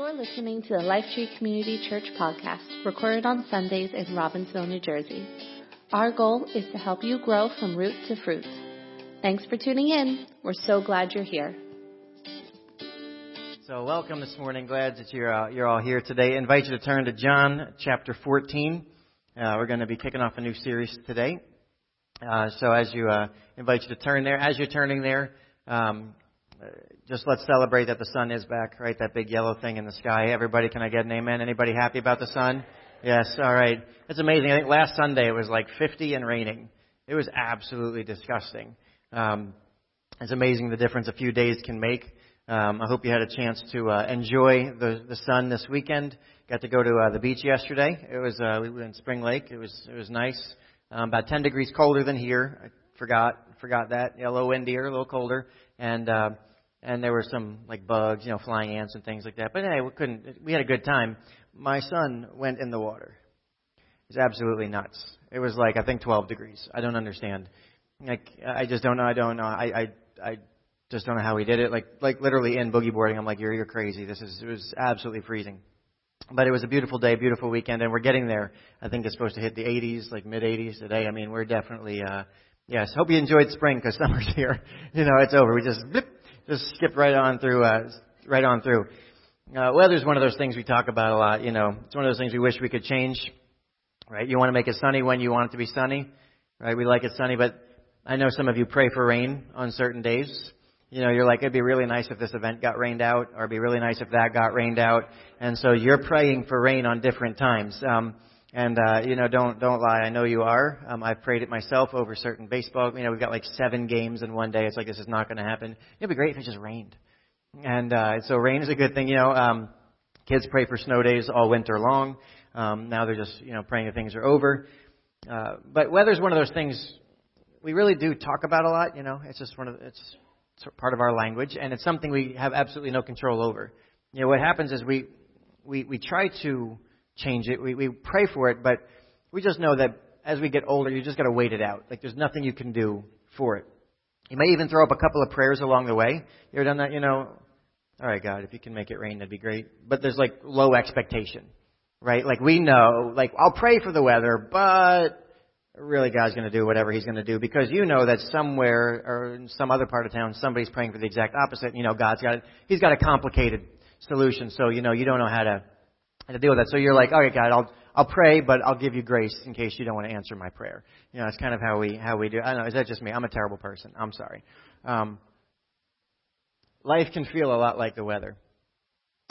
You're listening to the Life Tree Community Church podcast, recorded on Sundays in Robbinsville, New Jersey. Our goal is to help you grow from root to fruit. Thanks for tuning in. We're so glad you're here. So, welcome this morning. Glad that you're uh, you're all here today. I invite you to turn to John chapter 14. Uh, we're going to be kicking off a new series today. Uh, so, as you uh, invite you to turn there, as you're turning there, um, just let's celebrate that the sun is back, right? That big yellow thing in the sky. Everybody, can I get an amen? Anybody happy about the sun? Yes, all right. It's amazing. I think last Sunday it was like 50 and raining. It was absolutely disgusting. Um, it's amazing the difference a few days can make. Um, I hope you had a chance to uh, enjoy the, the sun this weekend. Got to go to uh, the beach yesterday. It was uh, we were in Spring Lake. It was it was nice. Um, about 10 degrees colder than here. I forgot forgot that. A little windier, a little colder, and uh, and there were some like bugs, you know, flying ants and things like that. But anyway, we couldn't. We had a good time. My son went in the water. It's absolutely nuts. It was like I think 12 degrees. I don't understand. Like I just don't know. I don't know. I I I just don't know how he did it. Like like literally in boogie boarding, I'm like you're you're crazy. This is it was absolutely freezing. But it was a beautiful day, beautiful weekend, and we're getting there. I think it's supposed to hit the 80s, like mid 80s today. I mean, we're definitely uh yes. Hope you enjoyed spring because summer's here. You know, it's over. We just blip, just skipped right on through, uh, right on through. Uh, weather's one of those things we talk about a lot. You know, it's one of those things we wish we could change. Right? You want to make it sunny when you want it to be sunny. Right? We like it sunny, but I know some of you pray for rain on certain days. You know, you're like, it'd be really nice if this event got rained out, or it'd be really nice if that got rained out. And so you're praying for rain on different times. Um, and uh, you know, don't don't lie. I know you are. Um, I've prayed it myself over certain baseball. You know, we've got like seven games in one day. It's like this is not going to happen. It'd be great if it just rained. And uh, so rain is a good thing. You know, um, kids pray for snow days all winter long. Um, now they're just you know praying that things are over. Uh, but weather's one of those things we really do talk about a lot. You know, it's just one of it's part of our language, and it's something we have absolutely no control over. You know, what happens is we we we try to change it. We, we pray for it, but we just know that as we get older, you just got to wait it out. Like there's nothing you can do for it. You may even throw up a couple of prayers along the way. You ever done that? You know, all right, God, if you can make it rain, that'd be great. But there's like low expectation, right? Like we know, like I'll pray for the weather, but really God's going to do whatever He's going to do because you know that somewhere or in some other part of town somebody's praying for the exact opposite. You know God's got He's got a complicated solution, so you know you don't know how to to deal with that. So you're like, right, God, I'll I'll pray, but I'll give you grace in case you don't want to answer my prayer. You know, it's kind of how we how we do. I don't know. Is that just me? I'm a terrible person. I'm sorry. Um, life can feel a lot like the weather.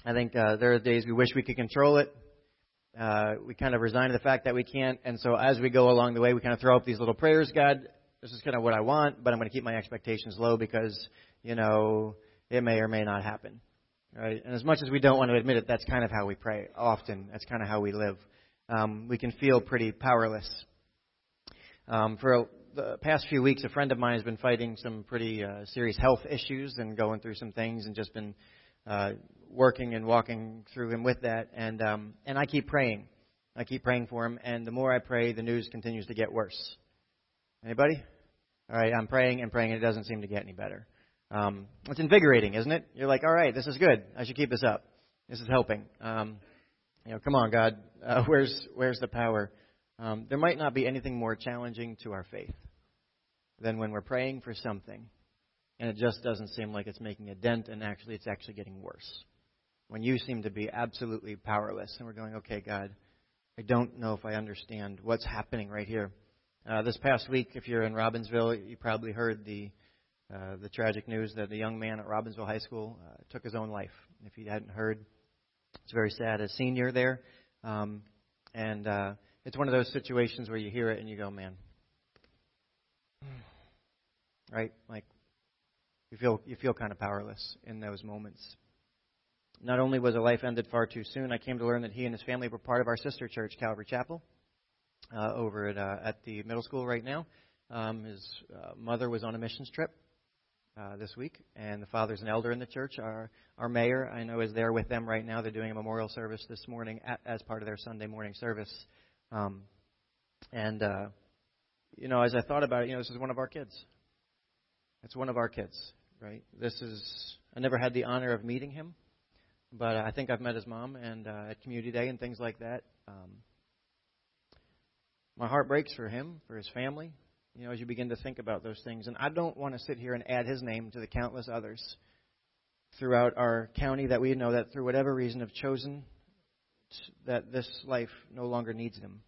I think uh, there are days we wish we could control it. Uh, we kind of resign to the fact that we can't, and so as we go along the way, we kind of throw up these little prayers. God, this is kind of what I want, but I'm going to keep my expectations low because you know it may or may not happen. Right? And as much as we don't want to admit it, that's kind of how we pray often. That's kind of how we live. Um, we can feel pretty powerless. Um, for the past few weeks, a friend of mine has been fighting some pretty uh, serious health issues and going through some things, and just been uh, working and walking through him with that. And um, and I keep praying. I keep praying for him, and the more I pray, the news continues to get worse. Anybody? All right, I'm praying and praying, and it doesn't seem to get any better. Um, it's invigorating, isn't it? You're like, all right, this is good. I should keep this up. This is helping. Um, you know, come on, God, uh, where's where's the power? Um, there might not be anything more challenging to our faith than when we're praying for something and it just doesn't seem like it's making a dent, and actually, it's actually getting worse. When you seem to be absolutely powerless, and we're going, okay, God, I don't know if I understand what's happening right here. Uh, this past week, if you're in Robbinsville, you probably heard the uh, the tragic news that a young man at Robbinsville High School uh, took his own life. If you hadn't heard, it's very sad. A senior there, um, and uh, it's one of those situations where you hear it and you go, "Man, right? Like you feel you feel kind of powerless in those moments." Not only was a life ended far too soon, I came to learn that he and his family were part of our sister church, Calvary Chapel, uh, over at uh, at the middle school right now. Um, his uh, mother was on a missions trip, uh, this week, and the father's an elder in the church. Our our mayor, I know, is there with them right now. They're doing a memorial service this morning at, as part of their Sunday morning service. Um, and uh, you know, as I thought about it, you know, this is one of our kids. It's one of our kids, right? This is. I never had the honor of meeting him, but I think I've met his mom and uh, at community day and things like that. Um, my heart breaks for him, for his family. You know, as you begin to think about those things, and I don't want to sit here and add his name to the countless others throughout our county that we know that through whatever reason have chosen that this life no longer needs them.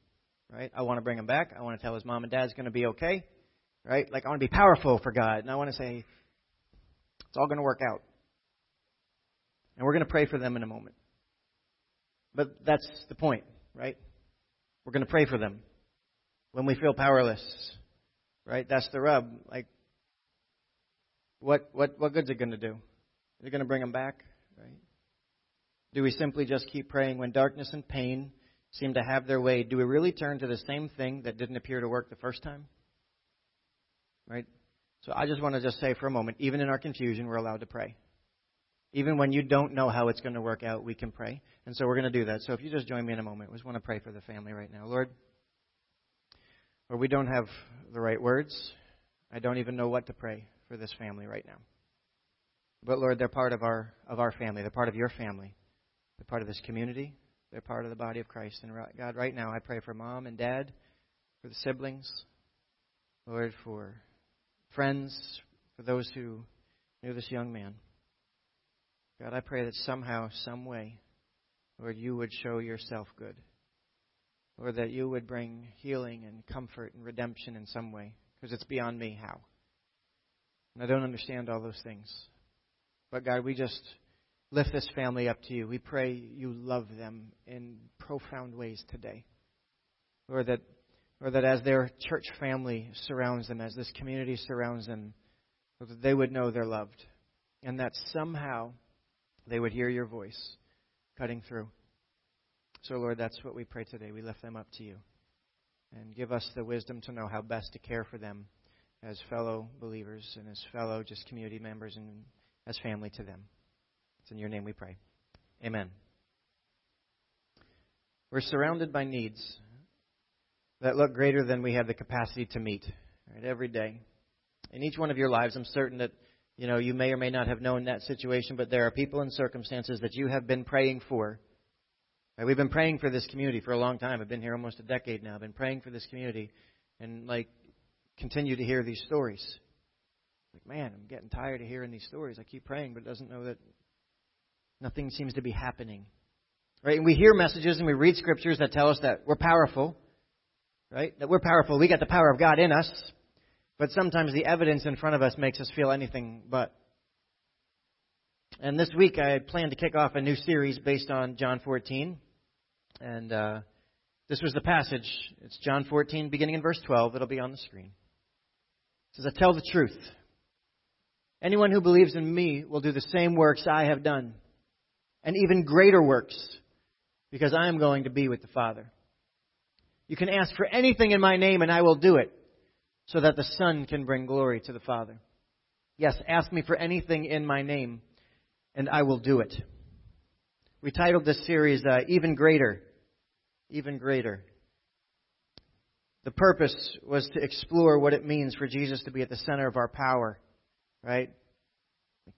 Right? I want to bring him back. I want to tell his mom and dad's going to be okay. Right? Like I want to be powerful for God, and I want to say it's all going to work out. And we're going to pray for them in a moment. But that's the point, right? We're going to pray for them when we feel powerless, right? That's the rub. Like, what what what good's it going to do? Is it going to bring them back, right? Do we simply just keep praying when darkness and pain seem to have their way? Do we really turn to the same thing that didn't appear to work the first time? Right? So I just want to just say for a moment, even in our confusion, we're allowed to pray. Even when you don't know how it's going to work out, we can pray. And so we're going to do that. So if you just join me in a moment, we just want to pray for the family right now. Lord, Lord, we don't have the right words. I don't even know what to pray for this family right now. But Lord, they're part of our of our family. They're part of your family. They're part of this community. They're part of the body of Christ. And God, right now I pray for mom and dad, for the siblings, Lord, for friends, for those who knew this young man. God, I pray that somehow, some way, Lord, you would show yourself good. Lord, that you would bring healing and comfort and redemption in some way, because it's beyond me how. And I don't understand all those things. But God, we just lift this family up to you. We pray you love them in profound ways today. Lord, that, Lord, that as their church family surrounds them, as this community surrounds them, that they would know they're loved. And that somehow they would hear your voice cutting through. So, Lord, that's what we pray today. We lift them up to you. And give us the wisdom to know how best to care for them as fellow believers and as fellow just community members and as family to them. It's in your name we pray. Amen. We're surrounded by needs that look greater than we have the capacity to meet right, every day. In each one of your lives, I'm certain that you know you may or may not have known that situation, but there are people and circumstances that you have been praying for. Right, we've been praying for this community for a long time. I've been here almost a decade now. I've been praying for this community, and like continue to hear these stories. Like, man, I'm getting tired of hearing these stories. I keep praying, but it doesn't know that nothing seems to be happening. Right? And we hear messages and we read scriptures that tell us that we're powerful. Right? That we're powerful. We got the power of God in us. But sometimes the evidence in front of us makes us feel anything but. And this week I plan to kick off a new series based on John 14. And uh, this was the passage. It's John 14, beginning in verse 12. It'll be on the screen. It says, I tell the truth. Anyone who believes in me will do the same works I have done, and even greater works, because I am going to be with the Father. You can ask for anything in my name, and I will do it, so that the Son can bring glory to the Father. Yes, ask me for anything in my name, and I will do it. We titled this series uh, Even Greater. Even Greater. The purpose was to explore what it means for Jesus to be at the center of our power right?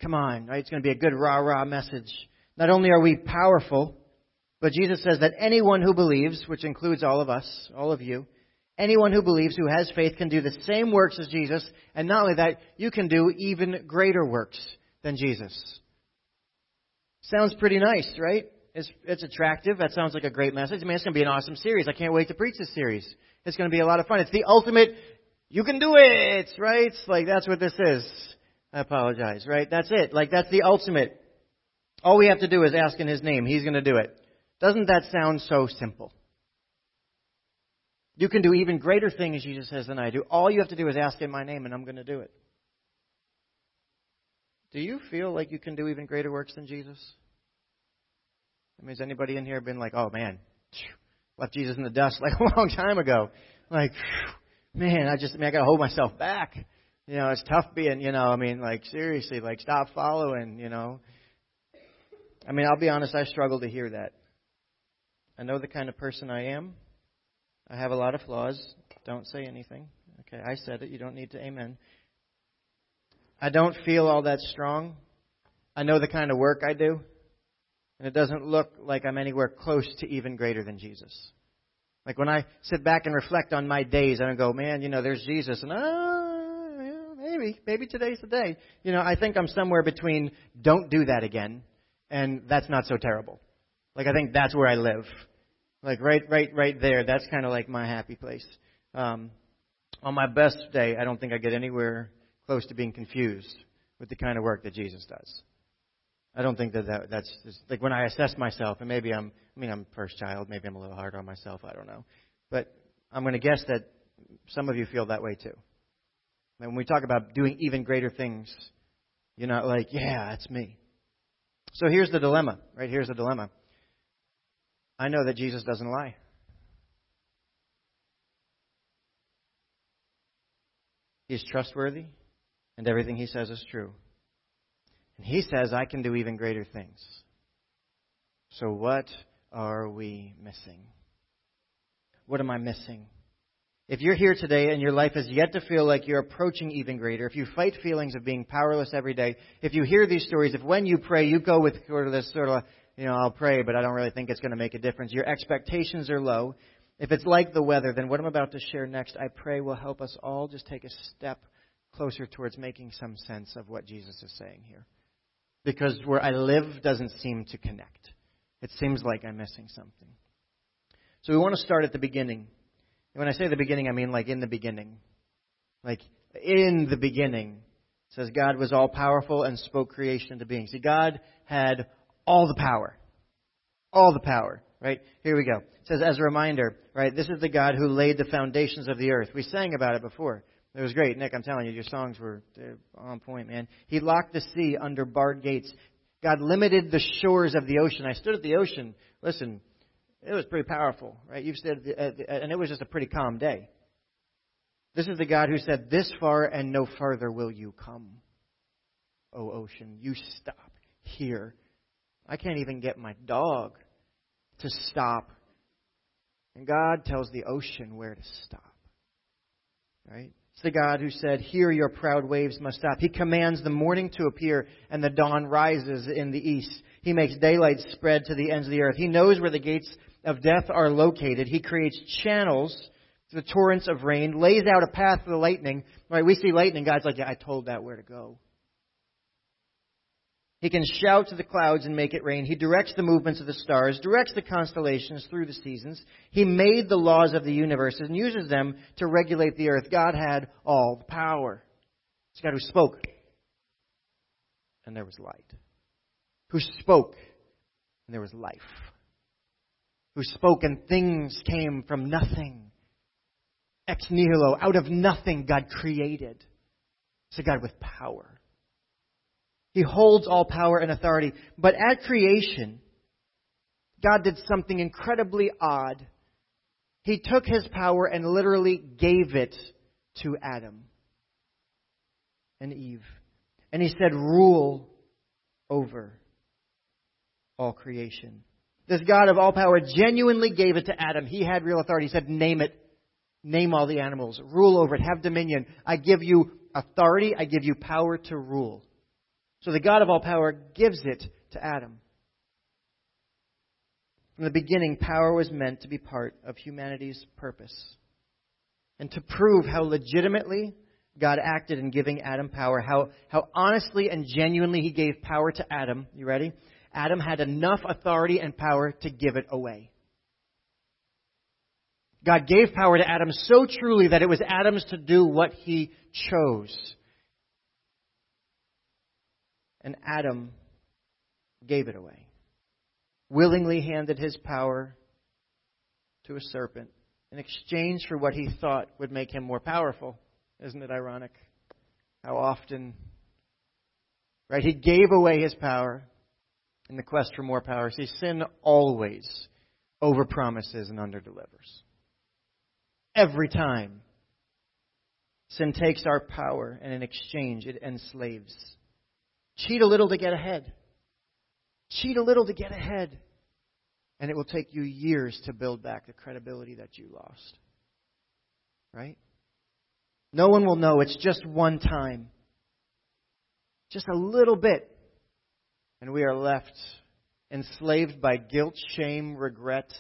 Come on, right? It's going to be a good rah rah message. Not only are we powerful, but Jesus says that anyone who believes, which includes all of us, all of you, anyone who believes, who has faith, can do the same works as Jesus, and not only that, you can do even greater works than Jesus. Sounds pretty nice, right? It's, it's attractive. That sounds like a great message. I mean, it's going to be an awesome series. I can't wait to preach this series. It's going to be a lot of fun. It's the ultimate, you can do it, right? Like, that's what this is. I apologize, right? That's it. Like, that's the ultimate. All we have to do is ask in His name. He's going to do it. Doesn't that sound so simple? You can do even greater things, Jesus says, than I do. All you have to do is ask in my name, and I'm going to do it. Do you feel like you can do even greater works than Jesus? I mean, has anybody in here been like, oh man, left Jesus in the dust like a long time ago? Like, man, I just, I mean, I got to hold myself back. You know, it's tough being, you know, I mean, like, seriously, like, stop following, you know. I mean, I'll be honest, I struggle to hear that. I know the kind of person I am. I have a lot of flaws. Don't say anything. Okay, I said it. You don't need to amen. I don't feel all that strong. I know the kind of work I do. And it doesn't look like I'm anywhere close to even greater than Jesus. Like when I sit back and reflect on my days, I don't go, man, you know, there's Jesus, and ah, yeah, maybe, maybe today's the day. You know, I think I'm somewhere between don't do that again, and that's not so terrible. Like I think that's where I live. Like right, right, right there. That's kind of like my happy place. Um, on my best day, I don't think I get anywhere close to being confused with the kind of work that Jesus does. I don't think that, that that's just, like when I assess myself, and maybe I'm, I mean, I'm first child, maybe I'm a little hard on myself, I don't know. But I'm going to guess that some of you feel that way too. And when we talk about doing even greater things, you're not like, yeah, that's me. So here's the dilemma, right? Here's the dilemma. I know that Jesus doesn't lie. He's trustworthy, and everything he says is true. And he says, I can do even greater things. So, what are we missing? What am I missing? If you're here today and your life has yet to feel like you're approaching even greater, if you fight feelings of being powerless every day, if you hear these stories, if when you pray you go with sort of this sort of, you know, I'll pray, but I don't really think it's going to make a difference, your expectations are low, if it's like the weather, then what I'm about to share next, I pray will help us all just take a step closer towards making some sense of what Jesus is saying here because where I live doesn't seem to connect. It seems like I'm missing something. So we want to start at the beginning. And when I say the beginning, I mean like in the beginning. Like in the beginning. It says God was all powerful and spoke creation into being. See, God had all the power. All the power. Right? Here we go. It says, as a reminder, right, this is the God who laid the foundations of the earth. We sang about it before. It was great, Nick. I'm telling you, your songs were on point, man. He locked the sea under barred gates. God limited the shores of the ocean. I stood at the ocean. Listen, it was pretty powerful, right? You've stood, at the, and it was just a pretty calm day. This is the God who said, "This far and no farther will you come, O ocean. You stop here." I can't even get my dog to stop. And God tells the ocean where to stop. Right? It's the God who said, Here your proud waves must stop. He commands the morning to appear and the dawn rises in the east. He makes daylight spread to the ends of the earth. He knows where the gates of death are located. He creates channels to the torrents of rain, lays out a path for the lightning. Right? We see lightning, God's like, Yeah, I told that where to go. He can shout to the clouds and make it rain. He directs the movements of the stars, directs the constellations through the seasons. He made the laws of the universe and uses them to regulate the earth. God had all the power. It's God who spoke, and there was light. Who spoke, and there was life. Who spoke, and things came from nothing. Ex nihilo, out of nothing, God created. It's a God with power. He holds all power and authority. But at creation, God did something incredibly odd. He took his power and literally gave it to Adam and Eve. And he said, Rule over all creation. This God of all power genuinely gave it to Adam. He had real authority. He said, Name it. Name all the animals. Rule over it. Have dominion. I give you authority. I give you power to rule. So the God of all power gives it to Adam. From the beginning, power was meant to be part of humanity's purpose. And to prove how legitimately God acted in giving Adam power, how, how honestly and genuinely he gave power to Adam, you ready? Adam had enough authority and power to give it away. God gave power to Adam so truly that it was Adam's to do what he chose. And Adam gave it away, willingly handed his power to a serpent in exchange for what he thought would make him more powerful. Isn't it ironic? How often, right? He gave away his power in the quest for more power. See, sin always overpromises and underdelivers. Every time. Sin takes our power and in exchange it enslaves. Cheat a little to get ahead. Cheat a little to get ahead. And it will take you years to build back the credibility that you lost. Right? No one will know. It's just one time. Just a little bit. And we are left enslaved by guilt, shame, regret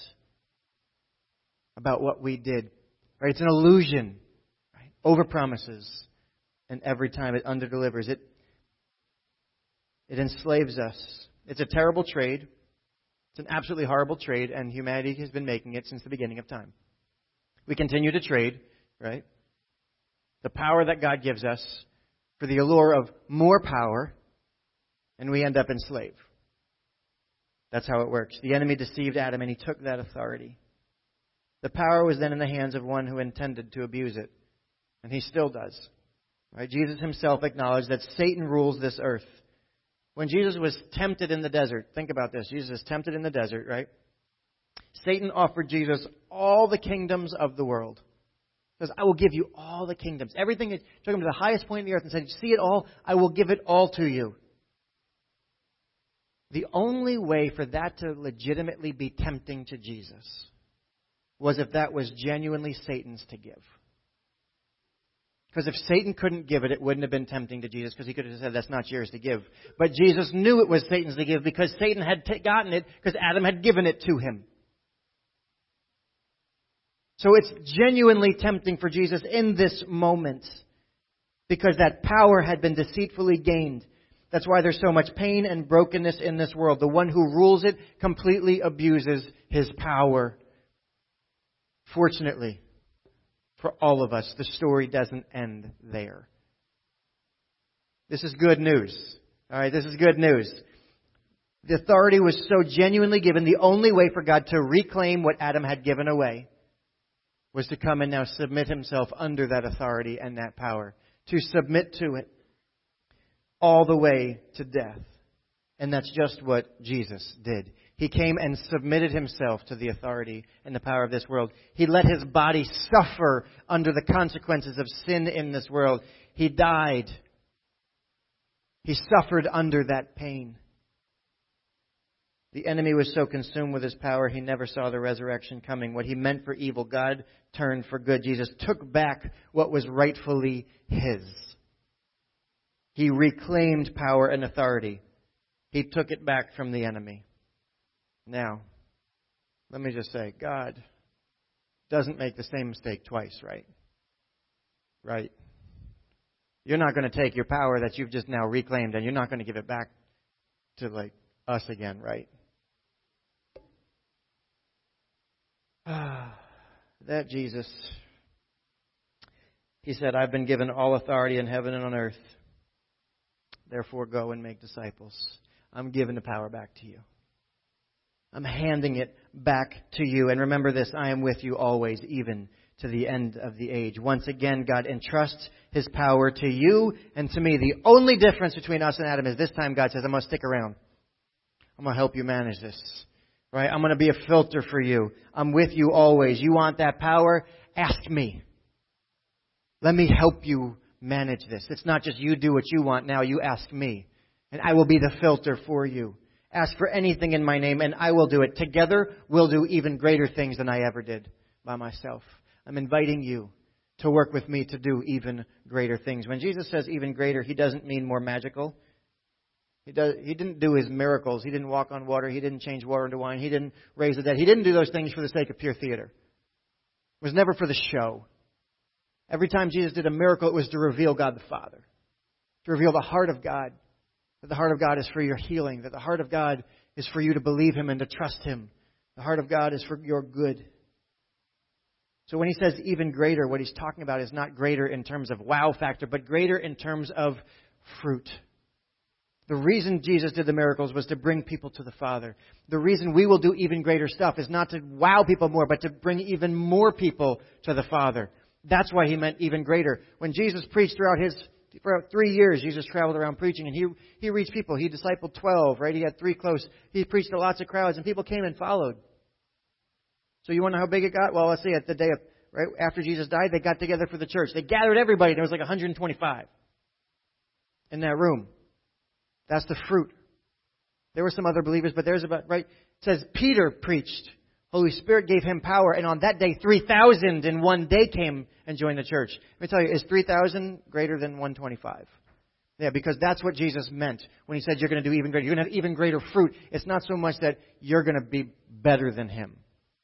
about what we did. Right? It's an illusion. Right? Over promises. And every time it underdelivers. It it enslaves us. It's a terrible trade. It's an absolutely horrible trade, and humanity has been making it since the beginning of time. We continue to trade, right? The power that God gives us for the allure of more power, and we end up enslaved. That's how it works. The enemy deceived Adam, and he took that authority. The power was then in the hands of one who intended to abuse it, and he still does. Right? Jesus himself acknowledged that Satan rules this earth. When Jesus was tempted in the desert, think about this. Jesus is tempted in the desert, right? Satan offered Jesus all the kingdoms of the world. He says, I will give you all the kingdoms. Everything, that took him to the highest point in the earth and said, See it all? I will give it all to you. The only way for that to legitimately be tempting to Jesus was if that was genuinely Satan's to give. Because if Satan couldn't give it, it wouldn't have been tempting to Jesus because he could have said, That's not yours to give. But Jesus knew it was Satan's to give because Satan had t- gotten it because Adam had given it to him. So it's genuinely tempting for Jesus in this moment because that power had been deceitfully gained. That's why there's so much pain and brokenness in this world. The one who rules it completely abuses his power. Fortunately, for all of us. The story doesn't end there. This is good news. All right, this is good news. The authority was so genuinely given, the only way for God to reclaim what Adam had given away was to come and now submit himself under that authority and that power, to submit to it all the way to death. And that's just what Jesus did. He came and submitted himself to the authority and the power of this world. He let his body suffer under the consequences of sin in this world. He died. He suffered under that pain. The enemy was so consumed with his power, he never saw the resurrection coming. What he meant for evil, God turned for good. Jesus took back what was rightfully his. He reclaimed power and authority. He took it back from the enemy. Now, let me just say, God doesn't make the same mistake twice, right? Right? You're not going to take your power that you've just now reclaimed and you're not going to give it back to like us again, right? Ah, that Jesus, he said, I've been given all authority in heaven and on earth. Therefore, go and make disciples. I'm giving the power back to you. I'm handing it back to you. And remember this I am with you always, even to the end of the age. Once again, God entrusts his power to you and to me. The only difference between us and Adam is this time God says, I'm going to stick around. I'm going to help you manage this. Right? I'm going to be a filter for you. I'm with you always. You want that power? Ask me. Let me help you manage this. It's not just you do what you want now, you ask me. And I will be the filter for you. Ask for anything in my name, and I will do it. Together, we'll do even greater things than I ever did by myself. I'm inviting you to work with me to do even greater things. When Jesus says even greater, he doesn't mean more magical. He, does, he didn't do his miracles. He didn't walk on water. He didn't change water into wine. He didn't raise the dead. He didn't do those things for the sake of pure theater. It was never for the show. Every time Jesus did a miracle, it was to reveal God the Father, to reveal the heart of God that the heart of God is for your healing, that the heart of God is for you to believe Him and to trust Him. The heart of God is for your good. So when he says even greater, what he's talking about is not greater in terms of wow factor, but greater in terms of fruit. The reason Jesus did the miracles was to bring people to the Father. The reason we will do even greater stuff is not to wow people more, but to bring even more people to the Father. That's why he meant even greater. When Jesus preached throughout his for three years, Jesus traveled around preaching, and he he reached people. He discipled twelve, right? He had three close. He preached to lots of crowds, and people came and followed. So you want to know how big it got? Well, let's see. At the day of right after Jesus died, they got together for the church. They gathered everybody. There was like 125 in that room. That's the fruit. There were some other believers, but there's about right. It says Peter preached. Holy Spirit gave him power, and on that day, 3,000 in one day came and joined the church. Let me tell you, is 3,000 greater than 125? Yeah, because that's what Jesus meant when he said you're going to do even greater. You're going to have even greater fruit. It's not so much that you're going to be better than him.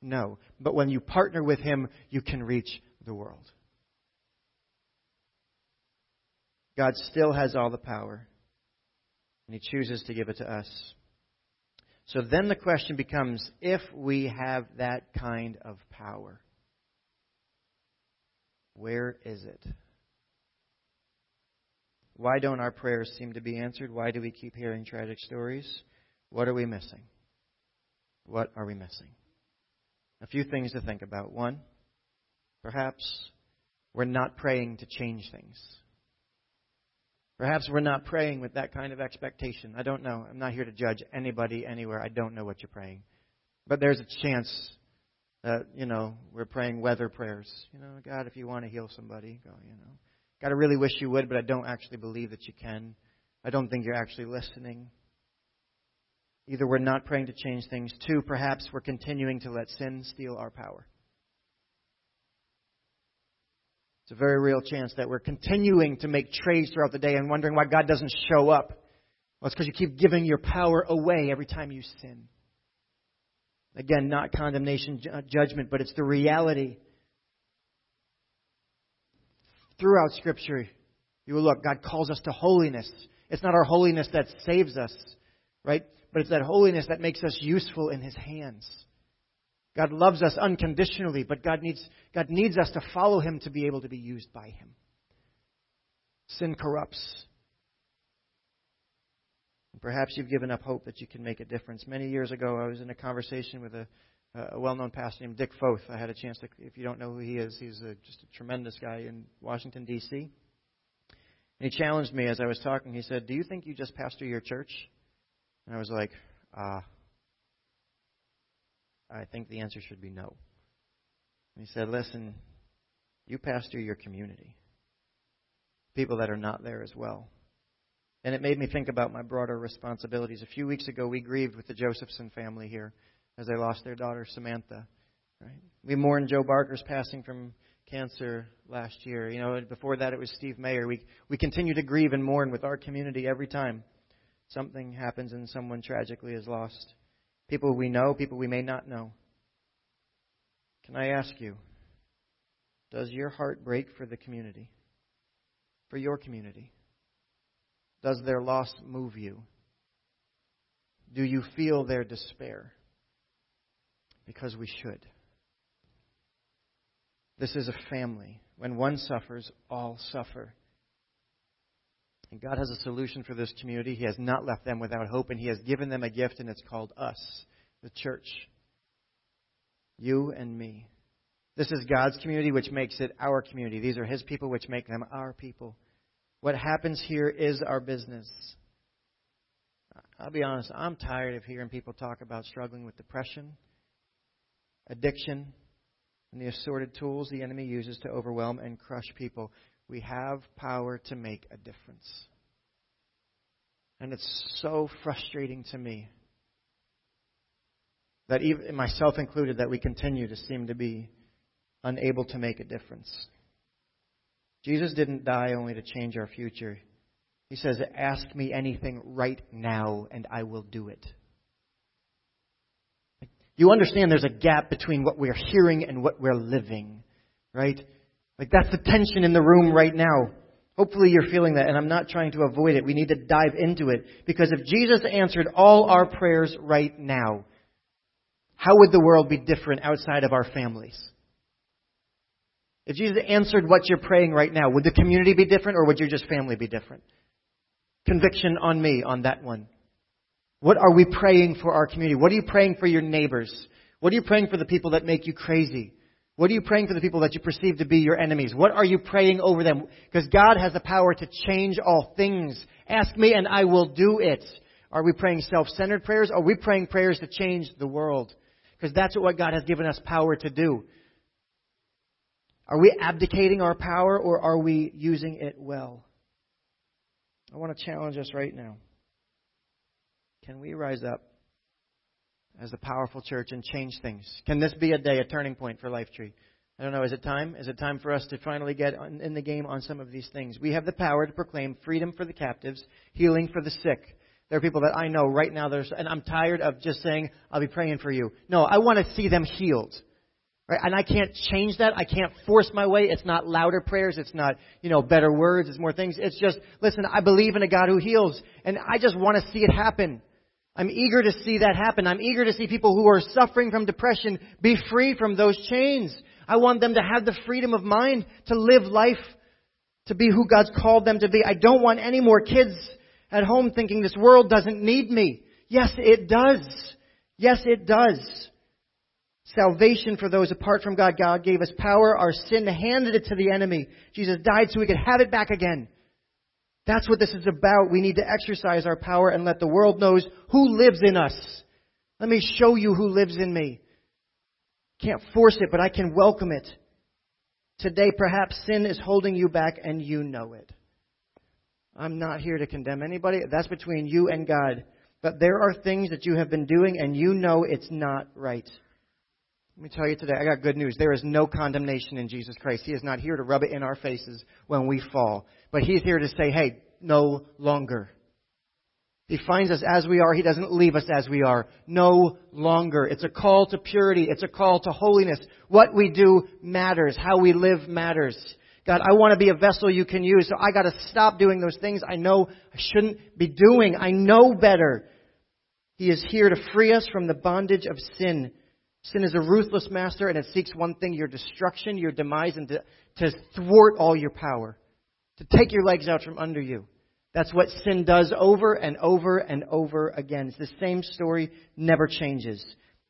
No. But when you partner with him, you can reach the world. God still has all the power, and he chooses to give it to us. So then the question becomes if we have that kind of power, where is it? Why don't our prayers seem to be answered? Why do we keep hearing tragic stories? What are we missing? What are we missing? A few things to think about. One, perhaps we're not praying to change things. Perhaps we're not praying with that kind of expectation. I don't know. I'm not here to judge anybody anywhere. I don't know what you're praying. But there's a chance that, you know, we're praying weather prayers. You know, God, if you want to heal somebody, go, you know. God, I really wish you would, but I don't actually believe that you can. I don't think you're actually listening. Either we're not praying to change things. Two, perhaps we're continuing to let sin steal our power. It's a very real chance that we're continuing to make trades throughout the day and wondering why God doesn't show up. Well, it's because you keep giving your power away every time you sin. Again, not condemnation, uh, judgment, but it's the reality throughout Scripture, you will look, God calls us to holiness. It's not our holiness that saves us, right? But it's that holiness that makes us useful in His hands. God loves us unconditionally, but God needs, God needs us to follow Him to be able to be used by Him. Sin corrupts. Perhaps you've given up hope that you can make a difference. Many years ago, I was in a conversation with a a well-known pastor named Dick Foth. I had a chance to, if you don't know who he is, he's a, just a tremendous guy in Washington D.C. And he challenged me as I was talking. He said, "Do you think you just pastor your church?" And I was like, "Ah, uh, I think the answer should be no." And he said, "Listen, you pastor your community, people that are not there as well." And it made me think about my broader responsibilities. A few weeks ago, we grieved with the Josephson family here as they lost their daughter Samantha. Right? We mourned Joe Barker's passing from cancer last year. You know, before that it was Steve Mayer. We we continue to grieve and mourn with our community every time something happens and someone tragically is lost. People we know, people we may not know. Can I ask you, does your heart break for the community? For your community? Does their loss move you? Do you feel their despair? because we should. This is a family. When one suffers, all suffer. And God has a solution for this community. He has not left them without hope, and He has given them a gift, and it's called us, the church. You and me. This is God's community, which makes it our community. These are His people, which make them our people. What happens here is our business. I'll be honest, I'm tired of hearing people talk about struggling with depression addiction, and the assorted tools the enemy uses to overwhelm and crush people. We have power to make a difference. And it's so frustrating to me that even myself included that we continue to seem to be unable to make a difference. Jesus didn't die only to change our future. He says, Ask me anything right now, and I will do it. You understand there's a gap between what we're hearing and what we're living, right? Like that's the tension in the room right now. Hopefully you're feeling that, and I'm not trying to avoid it. We need to dive into it. Because if Jesus answered all our prayers right now, how would the world be different outside of our families? If Jesus answered what you're praying right now, would the community be different or would your just family be different? Conviction on me on that one. What are we praying for our community? What are you praying for your neighbors? What are you praying for the people that make you crazy? What are you praying for the people that you perceive to be your enemies? What are you praying over them? Because God has the power to change all things. Ask me and I will do it. Are we praying self-centered prayers? Are we praying prayers to change the world? Because that's what God has given us power to do. Are we abdicating our power or are we using it well? I want to challenge us right now. Can we rise up as a powerful church and change things? Can this be a day, a turning point for Life Tree? I don't know, is it time? Is it time for us to finally get in the game on some of these things? We have the power to proclaim freedom for the captives, healing for the sick. There are people that I know right now, there's, and I'm tired of just saying, I'll be praying for you. No, I want to see them healed. Right? And I can't change that. I can't force my way. It's not louder prayers. It's not, you know, better words. It's more things. It's just, listen, I believe in a God who heals, and I just want to see it happen. I'm eager to see that happen. I'm eager to see people who are suffering from depression be free from those chains. I want them to have the freedom of mind to live life, to be who God's called them to be. I don't want any more kids at home thinking this world doesn't need me. Yes, it does. Yes, it does. Salvation for those apart from God. God gave us power. Our sin handed it to the enemy. Jesus died so we could have it back again. That's what this is about. We need to exercise our power and let the world knows who lives in us. Let me show you who lives in me. Can't force it, but I can welcome it. Today, perhaps sin is holding you back and you know it. I'm not here to condemn anybody. That's between you and God. But there are things that you have been doing and you know it's not right. Let me tell you today, I got good news. There is no condemnation in Jesus Christ. He is not here to rub it in our faces when we fall. But He's here to say, hey, no longer. He finds us as we are. He doesn't leave us as we are. No longer. It's a call to purity. It's a call to holiness. What we do matters. How we live matters. God, I want to be a vessel you can use, so I got to stop doing those things I know I shouldn't be doing. I know better. He is here to free us from the bondage of sin. Sin is a ruthless master, and it seeks one thing your destruction, your demise, and to, to thwart all your power, to take your legs out from under you. That's what sin does over and over and over again. It's the same story, never changes.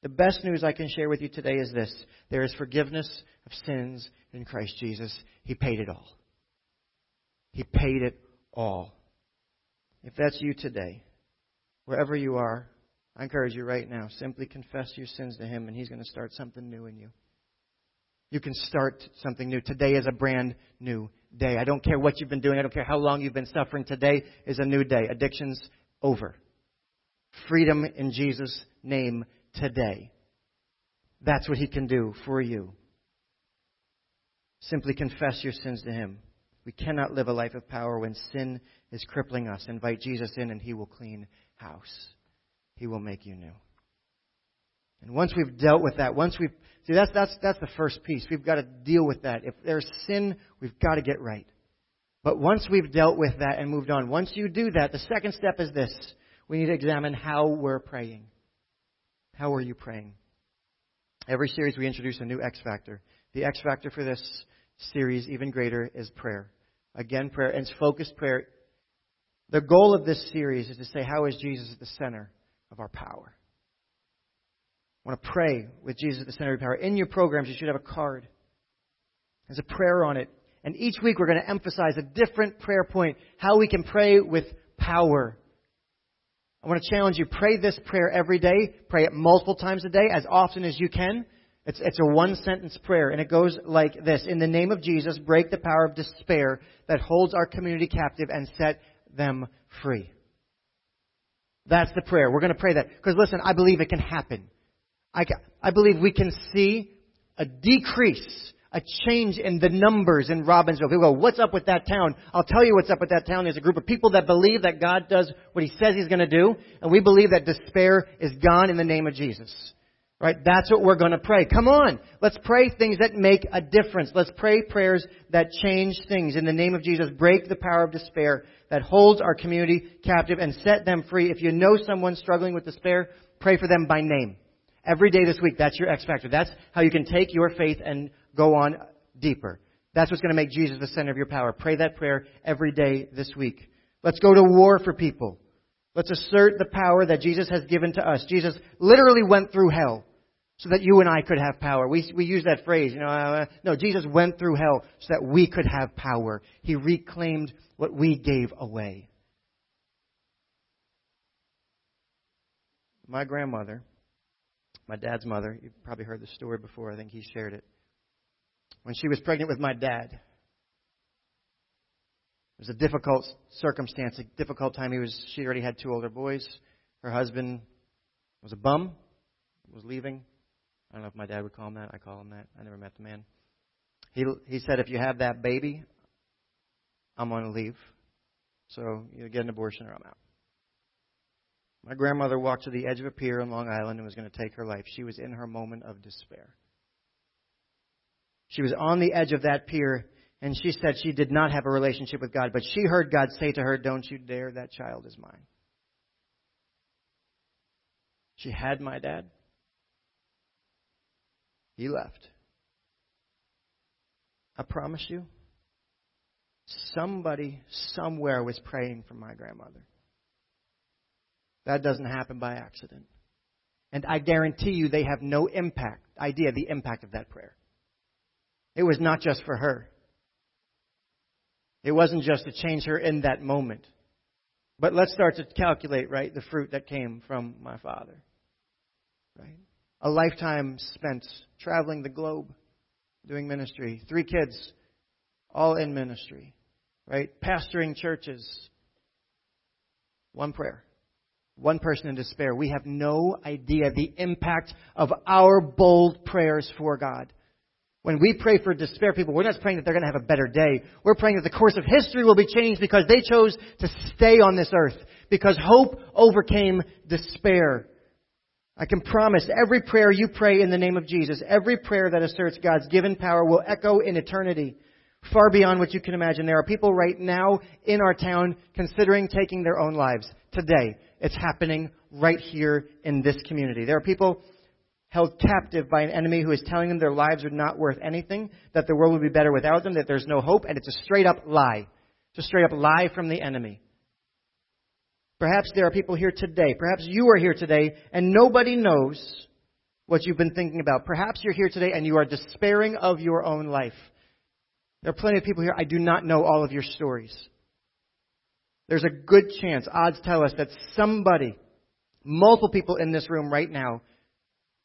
The best news I can share with you today is this there is forgiveness of sins in Christ Jesus. He paid it all. He paid it all. If that's you today, wherever you are, I encourage you right now simply confess your sins to Him, and He's going to start something new in you. You can start something new. Today is a brand new day. I don't care what you've been doing. I don't care how long you've been suffering. Today is a new day. Addiction's over. Freedom in Jesus' name today. That's what He can do for you. Simply confess your sins to Him. We cannot live a life of power when sin is crippling us. Invite Jesus in and He will clean house. He will make you new. And once we've dealt with that, once we've See, that's, that's, that's the first piece. We've got to deal with that. If there's sin, we've got to get right. But once we've dealt with that and moved on, once you do that, the second step is this. We need to examine how we're praying. How are you praying? Every series we introduce a new X factor. The X factor for this series, even greater, is prayer. Again, prayer, and it's focused prayer. The goal of this series is to say, how is Jesus at the center of our power? I want to pray with Jesus at the center of power. In your programs, you should have a card. There's a prayer on it. And each week we're going to emphasize a different prayer point, how we can pray with power. I want to challenge you, pray this prayer every day. Pray it multiple times a day, as often as you can. It's, it's a one sentence prayer, and it goes like this In the name of Jesus, break the power of despair that holds our community captive and set them free. That's the prayer. We're going to pray that. Because listen, I believe it can happen. I, I believe we can see a decrease, a change in the numbers in Robbinsville. People go, what's up with that town? I'll tell you what's up with that town. There's a group of people that believe that God does what He says He's going to do, and we believe that despair is gone in the name of Jesus. Right? That's what we're going to pray. Come on. Let's pray things that make a difference. Let's pray prayers that change things. In the name of Jesus, break the power of despair that holds our community captive and set them free. If you know someone struggling with despair, pray for them by name. Every day this week, that's your X factor. That's how you can take your faith and go on deeper. That's what's going to make Jesus the center of your power. Pray that prayer every day this week. Let's go to war for people. Let's assert the power that Jesus has given to us. Jesus literally went through hell so that you and I could have power. We, we use that phrase, you know, uh, no, Jesus went through hell so that we could have power. He reclaimed what we gave away. My grandmother my dad's mother. You've probably heard the story before. I think he shared it. When she was pregnant with my dad, it was a difficult circumstance, a difficult time. He was, she already had two older boys. Her husband was a bum, was leaving. I don't know if my dad would call him that. I call him that. I never met the man. He, he said, if you have that baby, I'm going to leave. So you get an abortion or I'm out. My grandmother walked to the edge of a pier in Long Island and was going to take her life. She was in her moment of despair. She was on the edge of that pier, and she said she did not have a relationship with God, but she heard God say to her, Don't you dare, that child is mine. She had my dad. He left. I promise you, somebody somewhere was praying for my grandmother. That doesn't happen by accident. And I guarantee you they have no impact, idea the impact of that prayer. It was not just for her. It wasn't just to change her in that moment. But let's start to calculate, right, the fruit that came from my father. Right? A lifetime spent traveling the globe, doing ministry. Three kids, all in ministry. Right? Pastoring churches. One prayer. One person in despair. We have no idea the impact of our bold prayers for God. When we pray for despair people, we're not praying that they're going to have a better day. We're praying that the course of history will be changed because they chose to stay on this earth. Because hope overcame despair. I can promise every prayer you pray in the name of Jesus, every prayer that asserts God's given power will echo in eternity, far beyond what you can imagine. There are people right now in our town considering taking their own lives. Today. It's happening right here in this community. There are people held captive by an enemy who is telling them their lives are not worth anything, that the world would be better without them, that there's no hope, and it's a straight up lie. It's a straight up lie from the enemy. Perhaps there are people here today. Perhaps you are here today and nobody knows what you've been thinking about. Perhaps you're here today and you are despairing of your own life. There are plenty of people here. I do not know all of your stories. There's a good chance, odds tell us, that somebody, multiple people in this room right now,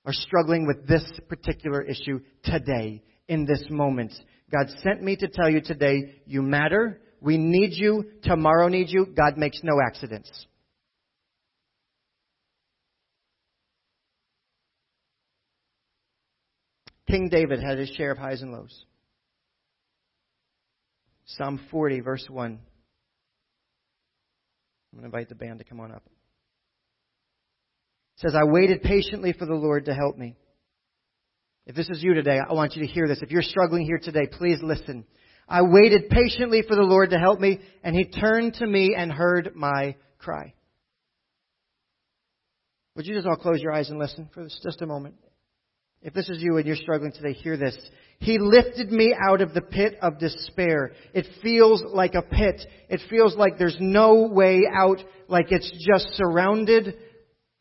are struggling with this particular issue today, in this moment. God sent me to tell you today, you matter, we need you. Tomorrow needs you. God makes no accidents. King David had his share of highs and lows. Psalm 40, verse 1. I'm going to invite the band to come on up. It says, I waited patiently for the Lord to help me. If this is you today, I want you to hear this. If you're struggling here today, please listen. I waited patiently for the Lord to help me, and He turned to me and heard my cry. Would you just all close your eyes and listen for just a moment? If this is you and you're struggling today, hear this. He lifted me out of the pit of despair. It feels like a pit. It feels like there's no way out, like it's just surrounded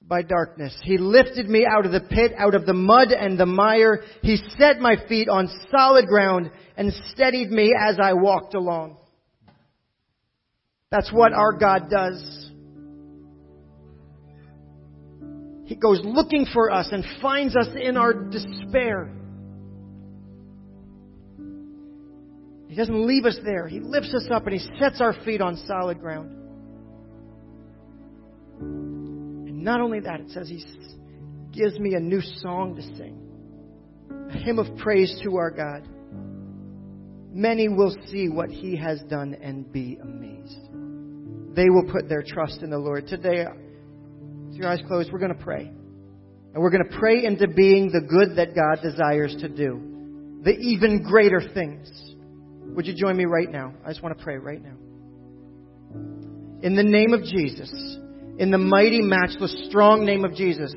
by darkness. He lifted me out of the pit, out of the mud and the mire. He set my feet on solid ground and steadied me as I walked along. That's what our God does. He goes looking for us and finds us in our despair. He doesn't leave us there. He lifts us up and He sets our feet on solid ground. Not only that, it says He gives me a new song to sing, a hymn of praise to our God. Many will see what He has done and be amazed. They will put their trust in the Lord. Today, uh, with your eyes closed, we're going to pray. And we're going to pray into being the good that God desires to do, the even greater things. Would you join me right now? I just want to pray right now. In the name of Jesus, in the mighty, matchless, strong name of Jesus.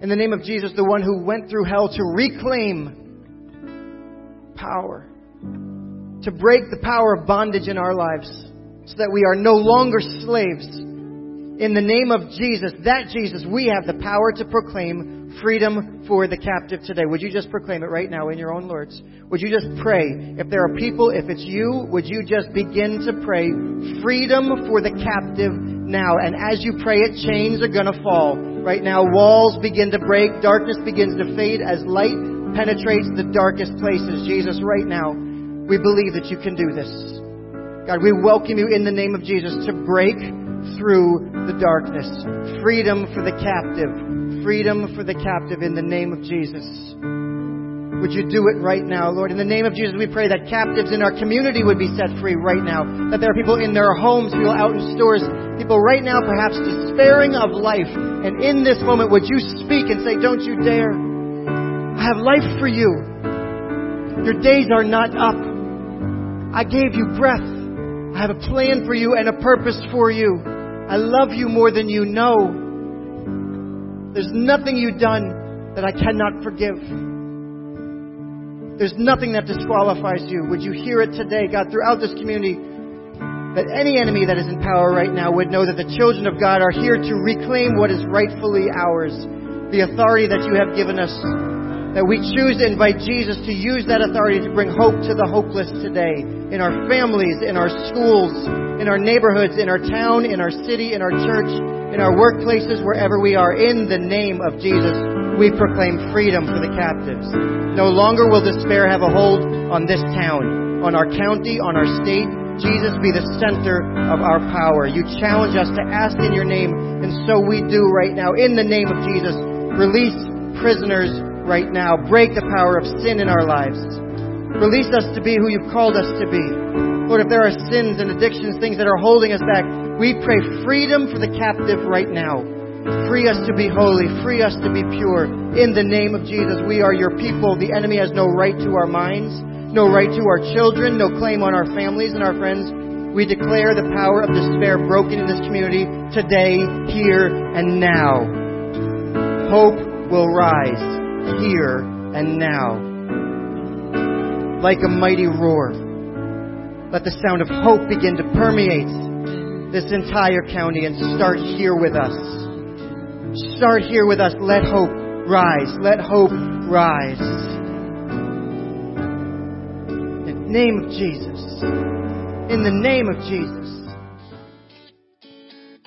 In the name of Jesus, the one who went through hell to reclaim power, to break the power of bondage in our lives, so that we are no longer slaves. In the name of Jesus, that Jesus, we have the power to proclaim freedom for the captive today. Would you just proclaim it right now in your own words? Would you just pray? If there are people, if it's you, would you just begin to pray freedom for the captive now. And as you pray it, chains are going to fall. Right now, walls begin to break, darkness begins to fade as light penetrates the darkest places. Jesus, right now, we believe that you can do this. God, we welcome you in the name of Jesus to break through the darkness. Freedom for the captive. Freedom for the captive in the name of Jesus. would you do it right now, Lord? In the name of Jesus, we pray that captives in our community would be set free right now. That there are people in their homes, people out in stores, people right now perhaps despairing of life. And in this moment, would you speak and say, Don't you dare. I have life for you. Your days are not up. I gave you breath. I have a plan for you and a purpose for you. I love you more than you know. There's nothing you've done that I cannot forgive. There's nothing that disqualifies you. Would you hear it today, God, throughout this community? That any enemy that is in power right now would know that the children of God are here to reclaim what is rightfully ours, the authority that you have given us. That we choose to invite Jesus to use that authority to bring hope to the hopeless today in our families, in our schools, in our neighborhoods, in our town, in our city, in our church, in our workplaces, wherever we are. In the name of Jesus, we proclaim freedom for the captives. No longer will despair have a hold on this town, on our county, on our state. Jesus be the center of our power. You challenge us to ask in your name, and so we do right now. In the name of Jesus, release prisoners right now. Break the power of sin in our lives. Release us to be who you've called us to be. Lord, if there are sins and addictions, things that are holding us back, we pray freedom for the captive right now. Free us to be holy. Free us to be pure. In the name of Jesus, we are your people. The enemy has no right to our minds, no right to our children, no claim on our families and our friends. We declare the power of despair broken in this community today, here, and now. Hope will rise here and now. Like a mighty roar. Let the sound of hope begin to permeate this entire county and start here with us. Start here with us. Let hope rise. Let hope rise. In the name of Jesus. In the name of Jesus.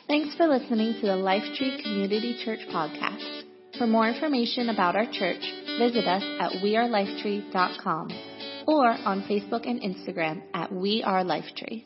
Thanks for listening to the Lifetree Community Church podcast. For more information about our church, visit us at wearelifetree.com or on Facebook and Instagram at We Are Lifetree.